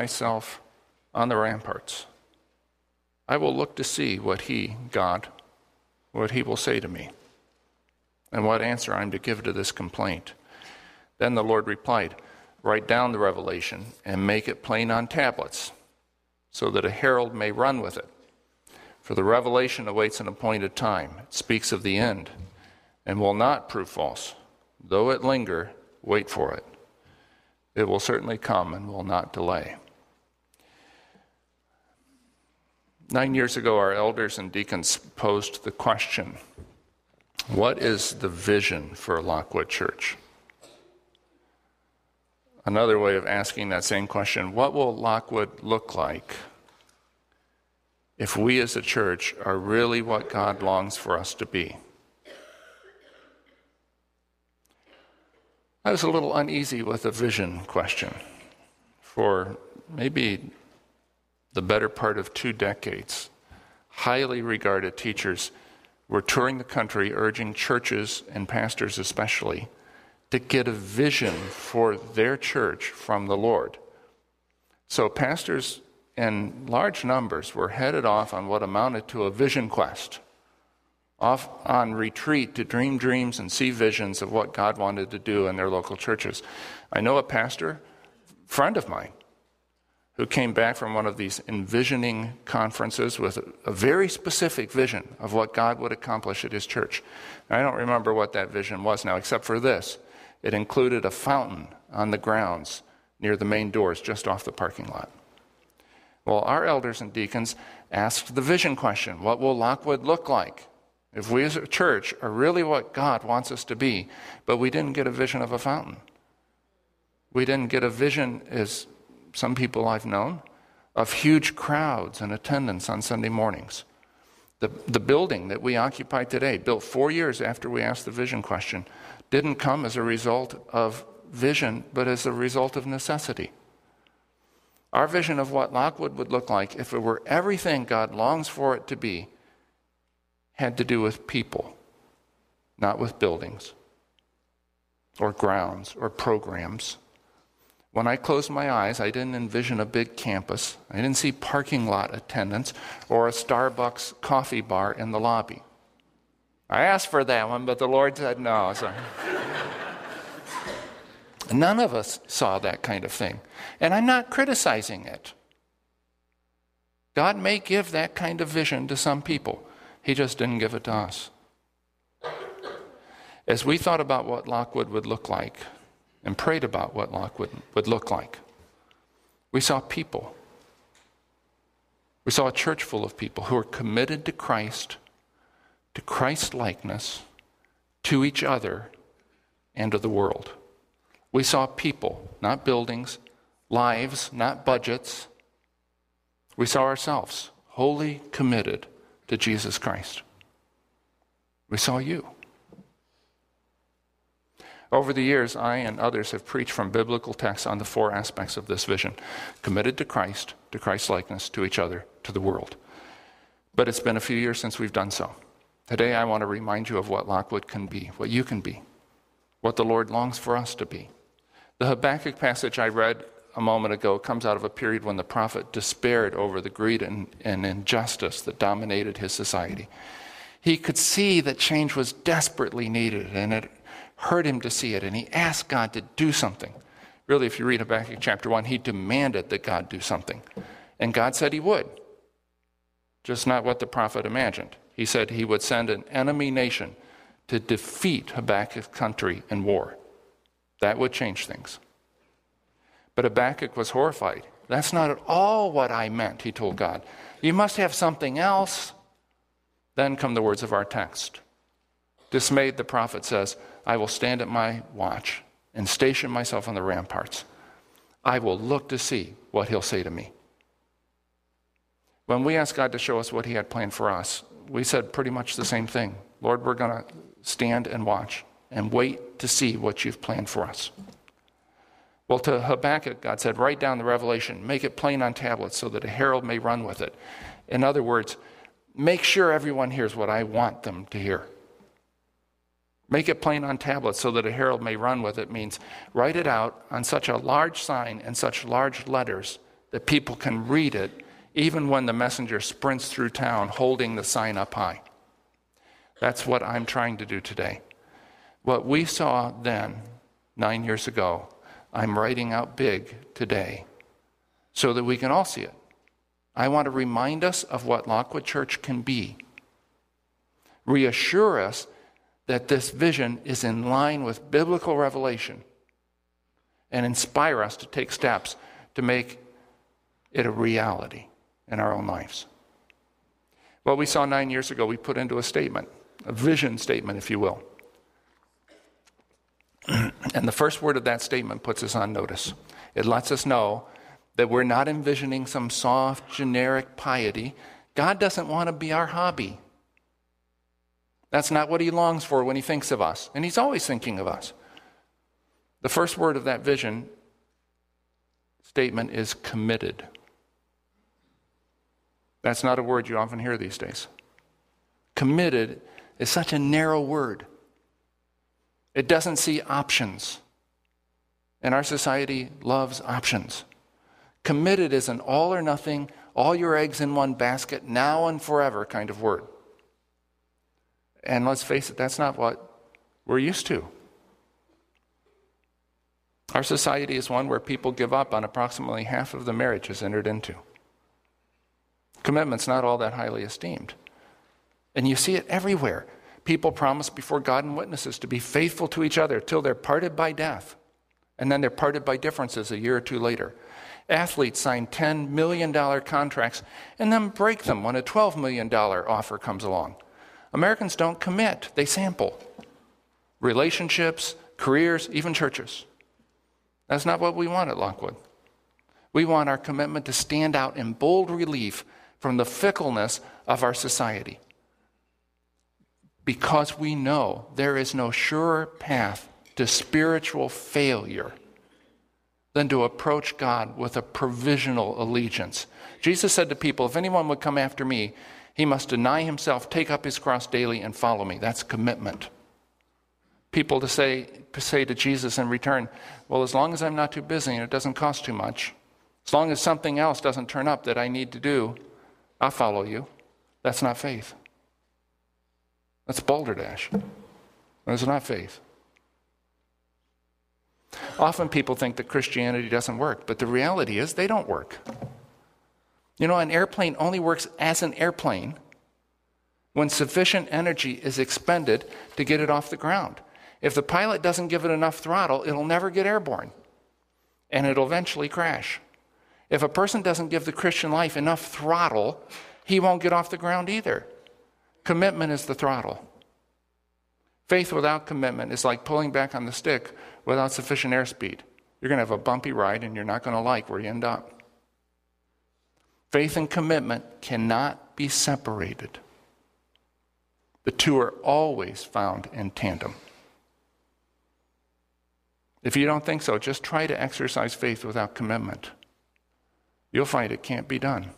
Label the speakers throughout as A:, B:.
A: myself on the ramparts. I will look to see what He, God, what He will say to me, and what answer I'm to give to this complaint. Then the Lord replied, Write down the revelation and make it plain on tablets, so that a herald may run with it. For the revelation awaits an appointed time. It speaks of the end and will not prove false. Though it linger, wait for it. It will certainly come and will not delay. Nine years ago, our elders and deacons posed the question What is the vision for Lockwood Church? Another way of asking that same question What will Lockwood look like if we as a church are really what God longs for us to be? I was a little uneasy with the vision question for maybe the better part of two decades. Highly regarded teachers were touring the country urging churches and pastors, especially, to get a vision for their church from the Lord. So, pastors in large numbers were headed off on what amounted to a vision quest, off on retreat to dream dreams and see visions of what God wanted to do in their local churches. I know a pastor, friend of mine, who came back from one of these envisioning conferences with a, very specific vision of what God would accomplish at his church. I don't remember what that vision was now, except for this it included a fountain on the grounds near the main doors just off the parking lot. Well, our elders and deacons asked the vision question what will Lockwood look like? If we as a church are really what God wants us to be, but we didn't get a vision of a fountain. We didn't get a vision, as some people I've known, of huge crowds and attendance on Sunday mornings. The, the building that we occupy today, built four years after we asked the vision question, didn't come as a result of vision, but as a result of necessity. Our vision of what Lockwood would look like if it were everything God longs for it to be had to do with people, not with buildings or grounds or programs. When I closed my eyes, I didn't envision a big campus. I didn't see parking lot attendants or a Starbucks coffee bar in the lobby. I asked for that one, but the Lord said no. So. None of us saw that kind of thing. And I'm not criticizing it. God may give that kind of vision to some people, He just didn't give it to us. As we thought about what Lockwood would look like and prayed about what Lockwood would look like, we saw people. We saw a church full of people who are committed to Christ to Christ likeness, to each other, and to the world. We saw people, not buildings, lives, not budgets. We saw ourselves wholly committed to Jesus Christ. We saw you. Over the years, I and others have preached from biblical texts on the four aspects of this vision committed to Christ, to Christ likeness, to each other, to the world. But it's been a few years since we've done so. Today, I want to remind you of what Lockwood can be, what you can be, what the Lord longs for us to be. The Habakkuk passage I read a moment ago comes out of a period when the prophet despaired over the greed and, and injustice that dominated his society. He could see that change was desperately needed, and it hurt him to see it, and he asked God to do something. Really, if you read Habakkuk chapter 1, he demanded that God do something. And God said he would, just not what the prophet imagined. He said he would send an enemy nation to defeat Habakkuk's country in war. That would change things. But Habakkuk was horrified. That's not at all what I meant, he told God. You must have something else. Then come the words of our text. Dismayed, the prophet says, I will stand at my watch and station myself on the ramparts. I will look to see what he'll say to me. When we asked God to show us what he had planned for us, we said pretty much the same thing. Lord, we're going to stand and watch and wait to see what you've planned for us. Well, to Habakkuk, God said, Write down the revelation, make it plain on tablets so that a herald may run with it. In other words, make sure everyone hears what I want them to hear. Make it plain on tablets so that a herald may run with it means write it out on such a large sign and such large letters that people can read it even when the messenger sprints through town holding the sign up high. That's what I'm trying to do today. What we saw then, nine years ago, I'm writing out big today so that we can all see it. I want to remind us of what Lockwood Church can be, reassure us that this vision is in line with biblical revelation, and inspire us to take steps to make it a reality in our own lives. What we saw nine years ago, we put into a statement, a vision statement, if you will. and the first word of that statement puts us on notice. It lets us know that we're not envisioning some soft, generic piety. God doesn't want to be our hobby. That's not what He longs for when He thinks of us, and He's always thinking of us. The first word of that vision statement is committed. That's not a word you often hear these days. Committed is such a narrow word. It doesn't see options. And our society loves options. Committed is an all or nothing, all your eggs in one basket, now and forever kind of word. And let's face it, that's not what we're used to. Our society is one where people give up on approximately half of the marriages entered into. Commitment's not all that highly esteemed. And you see it everywhere. People promise before God and witnesses to be faithful to each other till they're parted by death. And then they're parted by differences a year or two later. Athletes sign $10 million contracts and then break them when a $12 million offer comes along. Americans don't commit, they sample. Relationships, careers, even churches. That's not what we want at Lockwood. We want our commitment to stand out in bold relief from the fickleness of our society. Because we know there is no surer path to spiritual failure than to approach God with a provisional allegiance. Jesus said to people, If anyone would come after me, he must deny himself, take up his cross daily, and follow me. That's commitment. People to say, to say to Jesus in return, Well, as long as I'm not too busy and it doesn't cost too much, as long as something else doesn't turn up that I need to do, I'll follow you. That's not faith. That's balderdash. That's not faith. Often people think that Christianity doesn't work, but the reality is they don't work. You know, an airplane only works as an airplane when sufficient energy is expended to get it off the ground. If the pilot doesn't give it enough throttle, it'll never get airborne and it'll eventually crash. If a person doesn't give the Christian life enough throttle, he won't get off the ground either. Commitment is the throttle. Faith without commitment is like pulling back on the stick without sufficient airspeed. You're going to have a bumpy ride and you're not going to like where you end up. Faith and commitment cannot be separated. The two are always found in tandem. If you don't think so, just try to exercise faith without commitment you'll find it can't be done.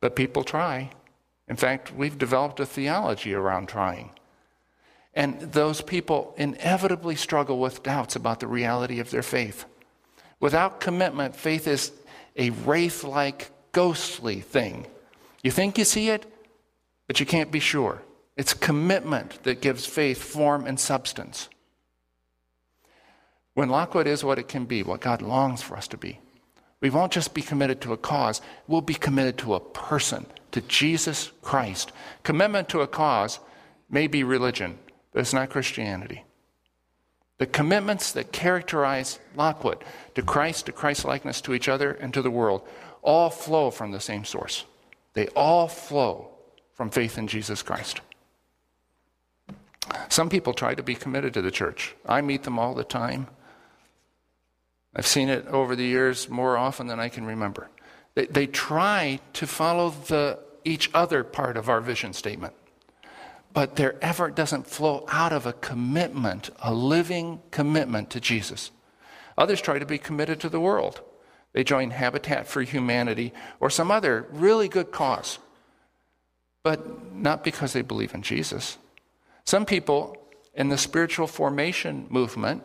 A: But people try. In fact, we've developed a theology around trying. And those people inevitably struggle with doubts about the reality of their faith. Without commitment, faith is a wraith like, ghostly thing. You think you see it, but you can't be sure. It's commitment that gives faith form and substance. When Lockwood is what it can be, what God longs for us to be, we won't just be committed to a cause, we'll be committed to a person, to Jesus Christ. Commitment to a cause may be religion, but it's not Christianity. The commitments that characterize Lockwood to Christ, to Christ likeness, to each other, and to the world all flow from the same source. They all flow from faith in Jesus Christ. Some people try to be committed to the church. I meet them all the time. I've seen it over the years more often than I can remember. They, they try to follow the each other part of our vision statement, but their effort doesn't flow out of a commitment, a living commitment to Jesus. Others try to be committed to the world. They join Habitat for Humanity or some other really good cause, but not because they believe in Jesus. Some people in the spiritual formation movement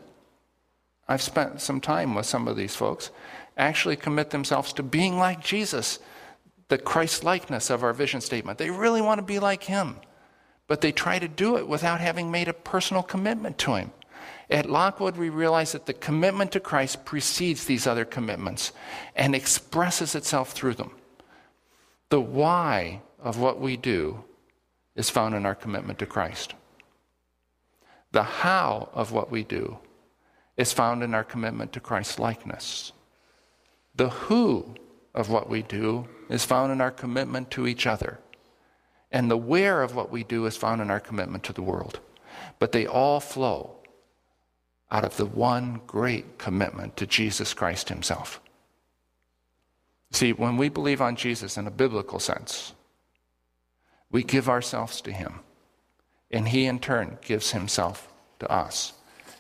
A: I've spent some time with some of these folks. actually commit themselves to being like Jesus, the Christ likeness of our vision statement. They really want to be like Him, but they try to do it without having made a personal commitment to Him. At Lockwood, we realize that the commitment to Christ precedes these other commitments and expresses itself through them. The why of what we do is found in our commitment to Christ. The how of what we do is found in our commitment to Christ's likeness. The who of what we do is found in our commitment to each other. And the where of what we do is found in our commitment to the world. But they all flow out of the one great commitment to Jesus Christ Himself. See, when we believe on Jesus in a biblical sense, we give ourselves to Him, and He in turn gives Himself to us.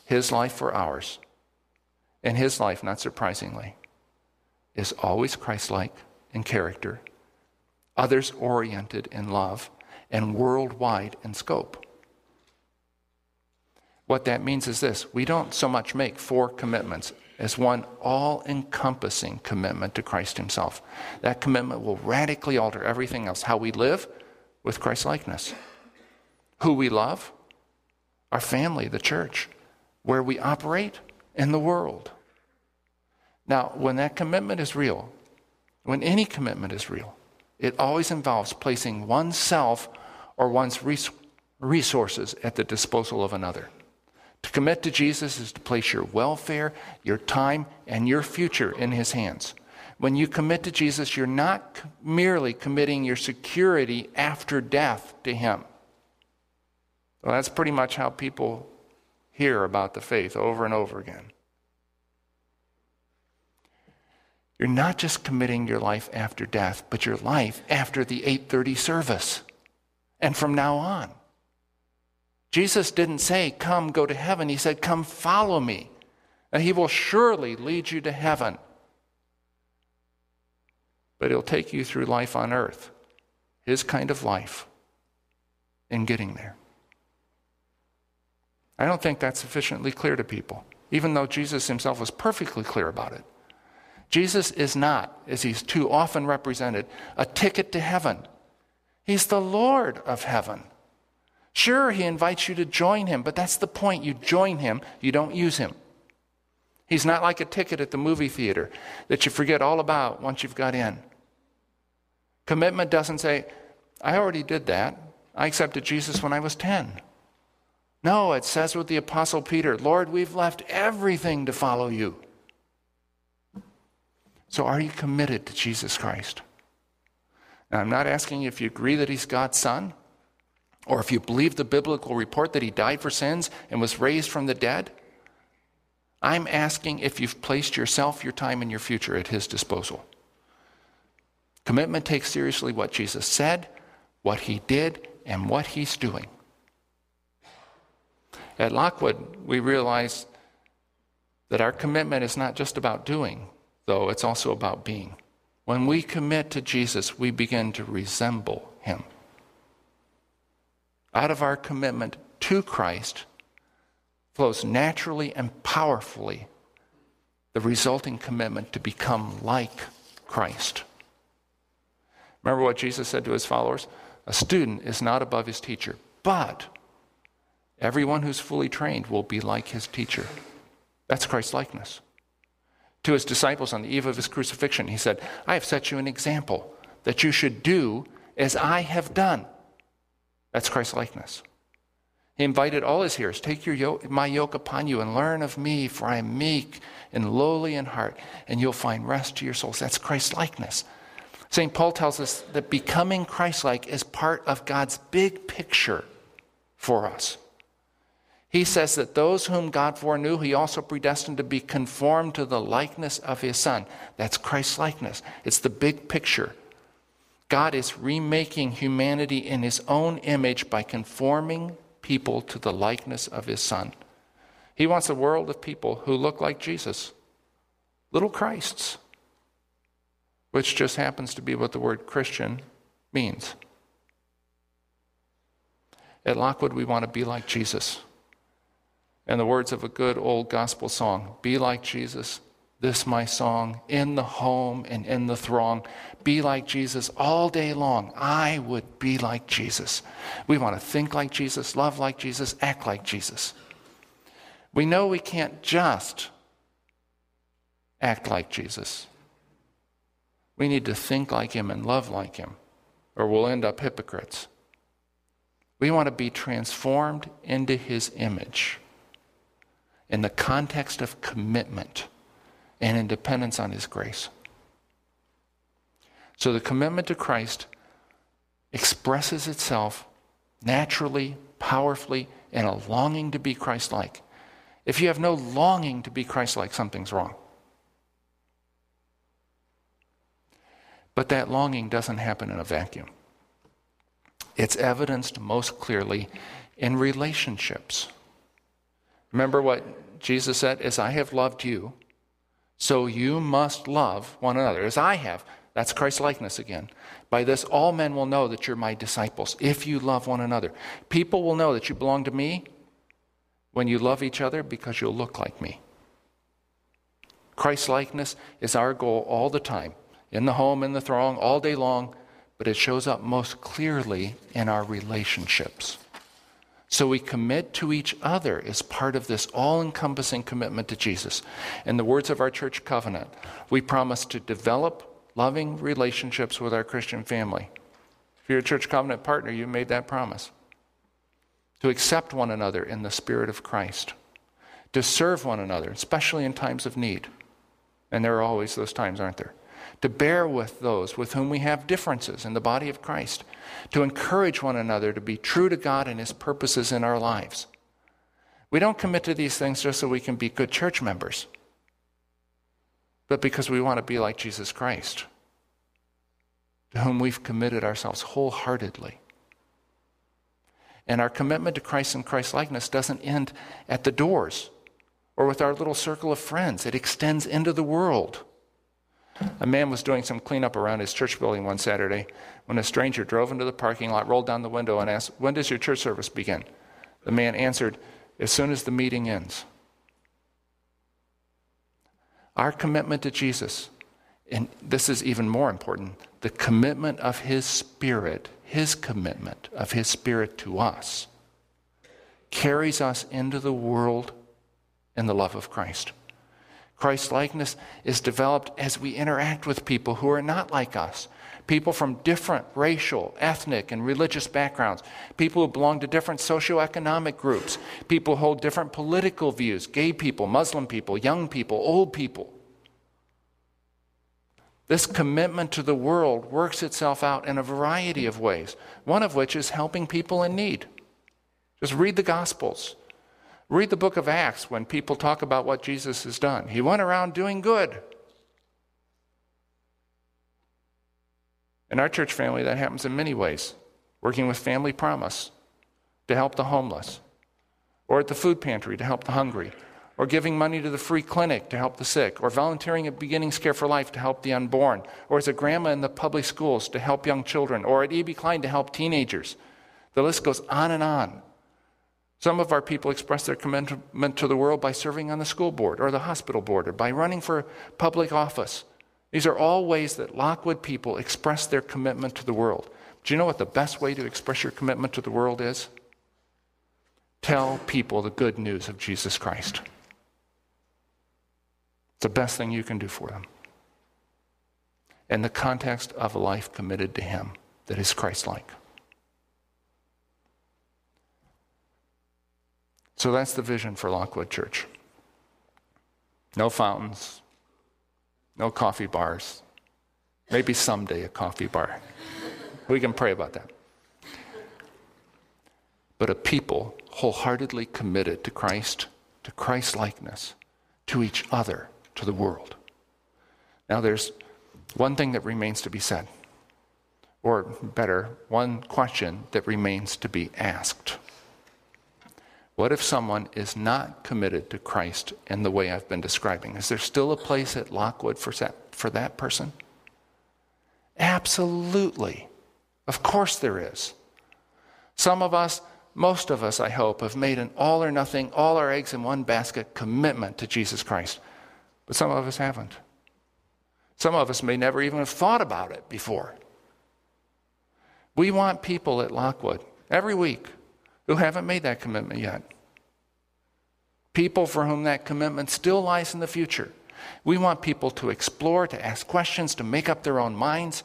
A: His life for ours. And His life, not surprisingly, is always Christ like in character, others oriented in love, and worldwide in scope. What that means is this we don't so much make four commitments as one all encompassing commitment to Christ Himself. That commitment will radically alter everything else how we live with Christ likeness, who we love, our family, the church, where we operate, in the world. Now, when that commitment is real, when any commitment is real, it always involves placing oneself or one's resources at the disposal of another. To commit to Jesus is to place your welfare, your time, and your future in His hands. When you commit to Jesus, you're not merely committing your security after death to Him. Well, that's pretty much how people hear about the faith over and over again. You're not just committing your life after death, but your life after the 8:30 service and from now on. Jesus didn't say, Come, go to heaven. He said, Come, follow me, and he will surely lead you to heaven. But he'll take you through life on earth, his kind of life, in getting there. I don't think that's sufficiently clear to people, even though Jesus himself was perfectly clear about it. Jesus is not, as he's too often represented, a ticket to heaven. He's the Lord of heaven. Sure, he invites you to join him, but that's the point. You join him, you don't use him. He's not like a ticket at the movie theater that you forget all about once you've got in. Commitment doesn't say, I already did that. I accepted Jesus when I was 10. No, it says with the Apostle Peter, Lord, we've left everything to follow you. So are you committed to Jesus Christ? Now, I'm not asking if you agree that he's God's son or if you believe the biblical report that he died for sins and was raised from the dead. I'm asking if you've placed yourself, your time, and your future at his disposal. Commitment takes seriously what Jesus said, what he did, and what he's doing. At Lockwood, we realize that our commitment is not just about doing, though, it's also about being. When we commit to Jesus, we begin to resemble him out of our commitment to Christ flows naturally and powerfully the resulting commitment to become like Christ. Remember what Jesus said to his followers? A student is not above his teacher, but everyone who's fully trained will be like his teacher. That's Christ's likeness. To his disciples on the eve of his crucifixion, he said, I have set you an example that you should do as I have done. That's Christ likeness. He invited all his hearers, take yoke, my yoke upon you and learn of me, for I am meek and lowly in heart, and you'll find rest to your souls. That's Christ likeness. St. Paul tells us that becoming Christ like is part of God's big picture for us. He says that those whom God foreknew, he also predestined to be conformed to the likeness of his Son. That's Christ likeness. It's the big picture. God is remaking humanity in his own image by conforming people to the likeness of his Son. He wants a world of people who look like Jesus, little Christs, which just happens to be what the word Christian means. At Lockwood, we want to be like Jesus. In the words of a good old gospel song, be like Jesus, this my song, in the home and in the throng. Be like Jesus all day long. I would be like Jesus. We want to think like Jesus, love like Jesus, act like Jesus. We know we can't just act like Jesus. We need to think like him and love like him, or we'll end up hypocrites. We want to be transformed into his image in the context of commitment and in dependence on His grace. So the commitment to Christ expresses itself naturally, powerfully, in a longing to be Christ like. If you have no longing to be Christ like, something's wrong. But that longing doesn't happen in a vacuum. It's evidenced most clearly in relationships. Remember what Jesus said? As I have loved you, so you must love one another, as I have. That's Christ likeness again. By this, all men will know that you're my disciples, if you love one another. People will know that you belong to me when you love each other because you'll look like me. Christ likeness is our goal all the time, in the home, in the throng, all day long, but it shows up most clearly in our relationships. So we commit to each other as part of this all encompassing commitment to Jesus. In the words of our church covenant, we promise to develop loving relationships with our Christian family. If you're a church covenant partner, you made that promise. To accept one another in the Spirit of Christ, to serve one another, especially in times of need. And there are always those times, aren't there? To bear with those with whom we have differences in the body of Christ to encourage one another to be true to God and His purposes in our lives. We don't commit to these things just so we can be good church members, but because we want to be like Jesus Christ, to whom we've committed ourselves wholeheartedly. And our commitment to Christ and Christ likeness doesn't end at the doors or with our little circle of friends, it extends into the world. A man was doing some cleanup around his church building one Saturday when a stranger drove into the parking lot, rolled down the window, and asked, When does your church service begin? The man answered, As soon as the meeting ends. Our commitment to Jesus, and this is even more important, the commitment of His Spirit, His commitment of His Spirit to us, carries us into the world in the love of Christ. Christ likeness is developed as we interact with people who are not like us. People from different racial, ethnic, and religious backgrounds. People who belong to different socioeconomic groups. People who hold different political views gay people, Muslim people, young people, old people. This commitment to the world works itself out in a variety of ways, one of which is helping people in need. Just read the Gospels. Read the book of Acts when people talk about what Jesus has done. He went around doing good. In our church family, that happens in many ways. Working with Family Promise to help the homeless, or at the food pantry to help the hungry, or giving money to the free clinic to help the sick, or volunteering at Beginnings Care for Life to help the unborn, or as a grandma in the public schools to help young children, or at E.B. Klein to help teenagers. The list goes on and on. Some of our people express their commitment to the world by serving on the school board or the hospital board or by running for public office. These are all ways that Lockwood people express their commitment to the world. Do you know what the best way to express your commitment to the world is? Tell people the good news of Jesus Christ. It's the best thing you can do for them. In the context of a life committed to Him that is Christ like. So that's the vision for Lockwood Church. No fountains, no coffee bars. Maybe someday a coffee bar. We can pray about that. But a people wholeheartedly committed to Christ, to Christ likeness, to each other, to the world. Now, there's one thing that remains to be said, or better, one question that remains to be asked. What if someone is not committed to Christ in the way I've been describing? Is there still a place at Lockwood for that, for that person? Absolutely. Of course there is. Some of us, most of us, I hope, have made an all or nothing, all our eggs in one basket commitment to Jesus Christ. but some of us haven't. Some of us may never even have thought about it before. We want people at Lockwood every week who haven't made that commitment yet. People for whom that commitment still lies in the future. We want people to explore, to ask questions, to make up their own minds.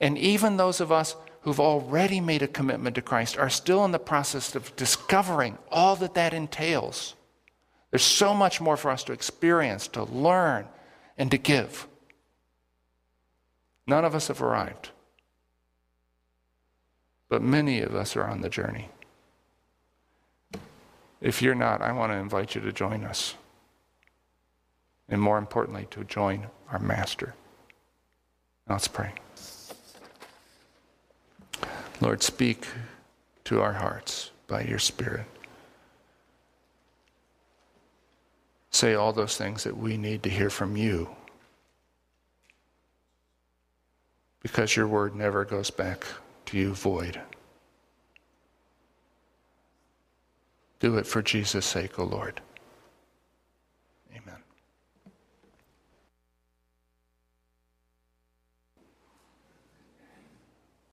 A: And even those of us who've already made a commitment to Christ are still in the process of discovering all that that entails. There's so much more for us to experience, to learn, and to give. None of us have arrived, but many of us are on the journey. If you're not, I want to invite you to join us. And more importantly, to join our Master. Now let's pray. Lord, speak to our hearts by your Spirit. Say all those things that we need to hear from you. Because your word never goes back to you void. Do it for Jesus' sake, O oh Lord.